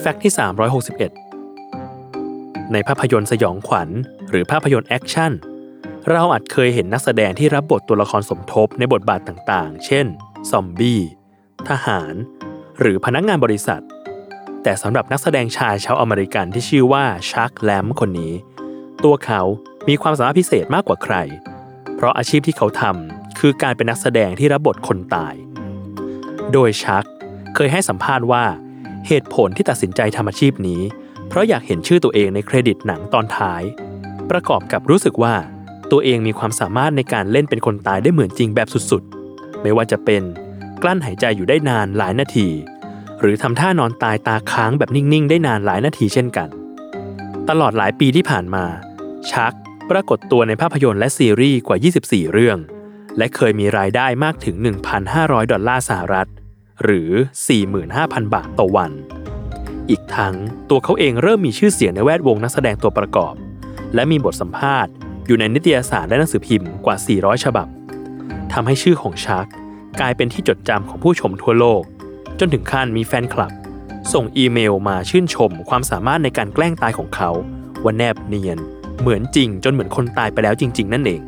Fact ที่ 361 ในภาพยนตร์สยองขวัญ หรือภาพยนตร์แอคชั่น เราอาจเคยเห็นนักแสดงที่รับบทตัวละครสมทบในบทบาทต่างๆ เช่น ซอมบี้ ทหาร หรือพนักงานบริษัท แต่สำหรับนักแสดงชายชาวอเมริกันที่ชื่อว่า Chuck Lamb คนนี้ ตัวเขามีความสามารถพิเศษมากกว่าใคร เพราะอาชีพที่เขาทำคือการเป็นนักแสดงที่รับบทคนตาย โดยชักเคยให้สัมภาษณ์ว่า เหตุผลที่ตัดสินใจทำอาชีพนี้ เพราะอยากเห็นชื่อตัวเองในเครดิตหนังตอนท้าย ประกอบกับรู้สึกว่า ตัวเองมีความสามารถในการเล่นเป็นคนตายได้เหมือนจริงแบบสุดๆ ไม่ว่าจะเป็นกลั้นหายใจอยู่ได้นานหลายนาที หรือทำท่านอนตายตาค้างแบบนิ่งๆ ได้นานหลายนาทีเช่นกัน ตลอดหลายปีที่ผ่านมา ชักปรากฏตัวในภาพยนตร์และซีรีส์กว่า 24 เรื่อง และเคยมีรายได้มากถึง 1,500 ดอลลาร์สหรัฐ หรือ 45,000 บาทต่อวัน อีกทั้งตัวเขาเองเริ่มมีชื่อเสียงในแวดวงนักแสดงตัวประกอบ และมีบทสัมภาษณ์อยู่ในนิตยสารและหนังสือพิมพ์กว่า 400 ฉบับทำให้ชื่อของชักกลายเป็นที่จดจำของผู้ชมทั่วโลก จนถึงขั้นมีแฟนคลับ ส่งอีเมลมาชื่นชมความสามารถในการแกล้งตายของเขาว่าแนบเนียน เหมือนจริงจนเหมือนคนตายไปแล้วจริง ๆ นั่นเอง